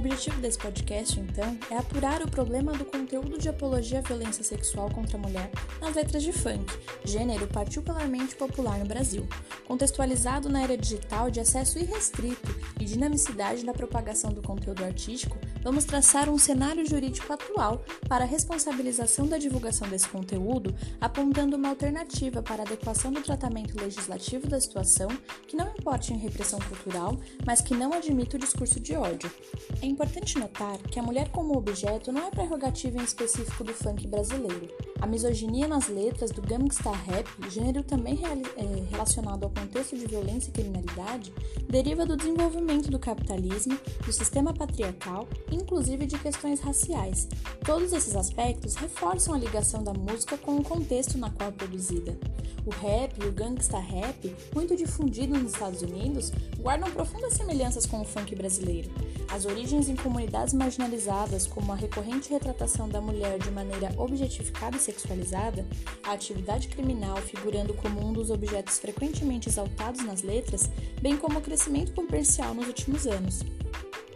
objetivo desse podcast, então, é apurar o problema do conteúdo de apologia à violência sexual contra a mulher nas letras de funk, gênero particularmente popular no Brasil, contextualizado na era digital de acesso irrestrito e dinamicidade na propagação do conteúdo artístico. Vamos traçar um cenário jurídico atual para a responsabilização da divulgação desse conteúdo, apontando uma alternativa para adequação do tratamento legislativo da situação que não importe em repressão cultural, mas que não admita o discurso de ódio. É importante notar que a mulher como objeto não é prerrogativa em específico do funk brasileiro. A misoginia nas letras do gangsta rap, gênero também é, relacionado ao contexto de violência e criminalidade, deriva do desenvolvimento do capitalismo, do sistema patriarcal, inclusive de questões raciais. Todos esses aspectos reforçam a ligação da música com o contexto na qual é produzida. O rap e o gangsta rap, muito difundido nos Estados Unidos, guardam profundas semelhanças com o funk brasileiro. As origens em comunidades marginalizadas, como a recorrente retratação da mulher de maneira objetificada e sexualizada, a atividade criminal figurando como um dos objetos frequentemente exaltados nas letras, bem como o crescimento comercial nos últimos anos.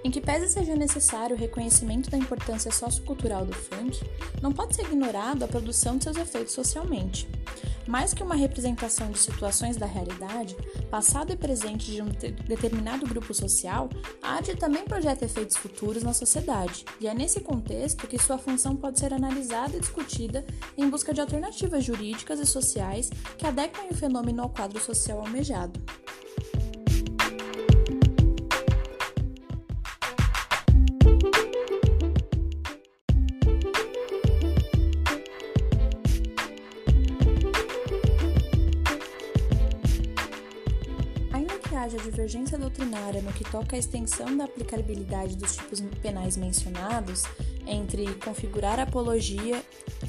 Em que pese seja necessário o reconhecimento da importância sociocultural do funk, não pode ser ignorado a produção de seus efeitos socialmente. Mais que uma representação de situações da realidade, passado e presente de um determinado grupo social, a arte também projeta efeitos futuros na sociedade, e é nesse contexto que sua função pode ser analisada e discutida em busca de alternativas jurídicas e sociais que adequem o fenômeno ao quadro social almejado. Haja divergência doutrinária no que toca à extensão da aplicabilidade dos tipos penais mencionados, entre configurar apologia,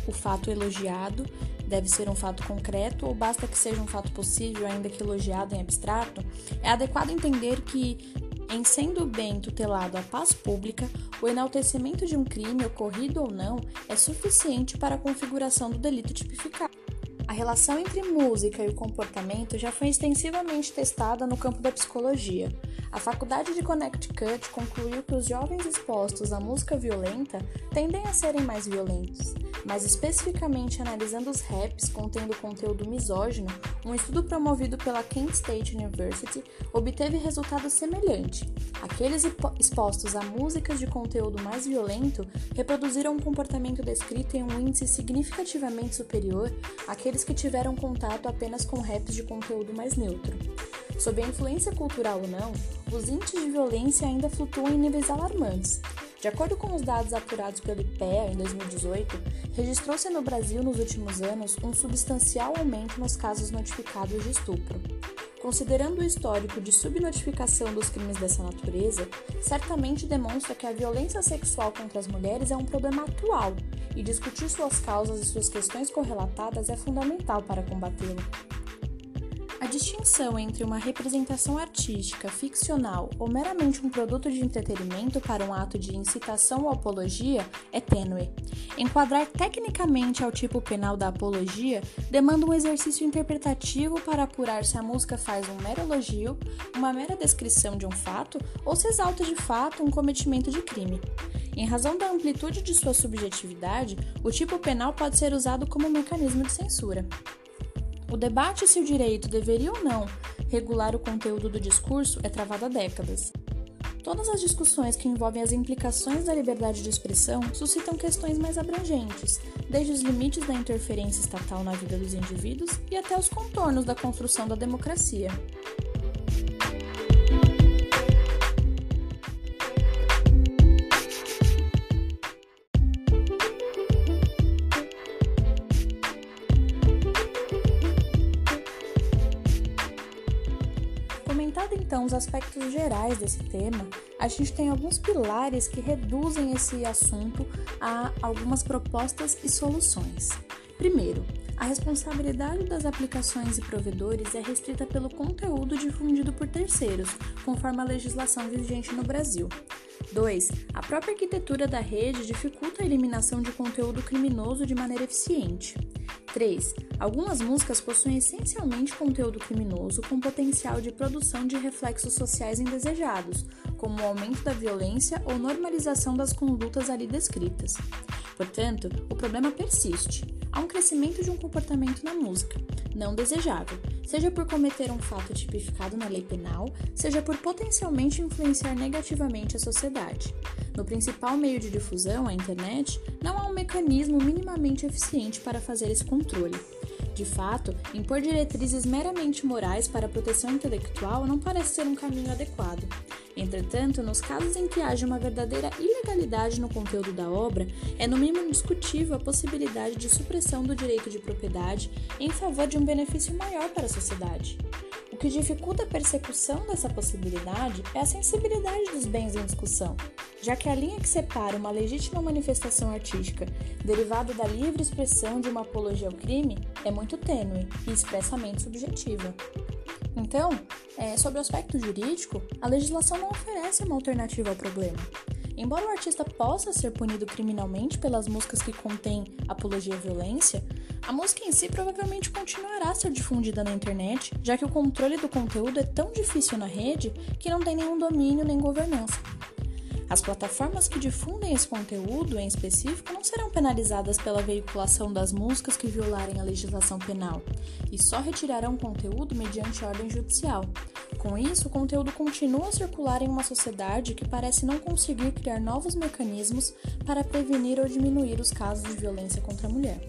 o fato elogiado, deve ser um fato concreto ou basta que seja um fato possível, ainda que elogiado em abstrato, é adequado entender que, em sendo bem tutelado a paz pública, o enaltecimento de um crime, ocorrido ou não, é suficiente para a configuração do delito tipificado. Relação entre música e o comportamento já foi extensivamente testada no campo da psicologia. A Faculdade de Connecticut concluiu que os jovens expostos à música violenta tendem a serem mais violentos. Mais especificamente analisando os raps contendo conteúdo misógino, um estudo promovido pela Kent State University obteve resultado semelhante. Aqueles expostos a músicas de conteúdo mais violento reproduziram um comportamento descrito em um índice significativamente superior àqueles que tiveram contato apenas com raps de conteúdo mais neutro. Sob a influência cultural ou não, os índices de violência ainda flutuam em níveis alarmantes. De acordo com os dados apurados pelo IPEA em 2018, registrou-se no Brasil nos últimos anos um substancial aumento nos casos notificados de estupro. Considerando o histórico de subnotificação dos crimes dessa natureza, certamente demonstra que a violência sexual contra as mulheres é um problema atual e discutir suas causas e suas questões correlatadas é fundamental para combatê-lo. A distinção entre uma representação artística, ficcional ou meramente um produto de entretenimento para um ato de incitação ou apologia é tênue. Enquadrar tecnicamente ao tipo penal da apologia demanda um exercício interpretativo para apurar se a música faz um mero elogio, uma mera descrição de um fato ou se exalta de fato um cometimento de crime. Em razão da amplitude de sua subjetividade, o tipo penal pode ser usado como mecanismo de censura. O debate se o direito deveria ou não regular o conteúdo do discurso é travado há décadas. Todas as discussões que envolvem as implicações da liberdade de expressão suscitam questões mais abrangentes, desde os limites da interferência estatal na vida dos indivíduos e até os contornos da construção da democracia. Então os aspectos gerais desse tema, a gente tem alguns pilares que reduzem esse assunto a algumas propostas e soluções. Primeiro, a responsabilidade das aplicações e provedores é restrita pelo conteúdo difundido por terceiros, conforme a legislação vigente no Brasil. 2. A própria arquitetura da rede dificulta a eliminação de conteúdo criminoso de maneira eficiente. 3. Algumas músicas possuem essencialmente conteúdo criminoso com potencial de produção de reflexos sociais indesejados, como o aumento da violência ou normalização das condutas ali descritas. Portanto, o problema persiste. Há um crescimento de um comportamento na música, não desejável, seja por cometer um fato tipificado na lei penal, seja por potencialmente influenciar negativamente a sociedade. No principal meio de difusão, a internet, não há um mecanismo minimamente eficiente para fazer esse controle. De fato, impor diretrizes meramente morais para a proteção intelectual não parece ser um caminho adequado. Entretanto, nos casos em que haja uma verdadeira ilegalidade no conteúdo da obra, é no mínimo discutível a possibilidade de supressão do direito de propriedade em favor de um benefício maior para a sociedade. O que dificulta a persecução dessa possibilidade é a sensibilidade dos bens em discussão, já que a linha que separa uma legítima manifestação artística derivada da livre expressão de uma apologia ao crime é muito tênue e expressamente subjetiva. Então, é, sobre o aspecto jurídico, a legislação não oferece uma alternativa ao problema. Embora o artista possa ser punido criminalmente pelas músicas que contêm apologia à violência, a música em si provavelmente continuará a ser difundida na internet, já que o controle do conteúdo é tão difícil na rede que não tem nenhum domínio nem governança. As plataformas que difundem esse conteúdo em específico não serão penalizadas pela veiculação das músicas que violarem a legislação penal e só retirarão conteúdo mediante ordem judicial. Com isso, o conteúdo continua a circular em uma sociedade que parece não conseguir criar novos mecanismos para prevenir ou diminuir os casos de violência contra a mulher.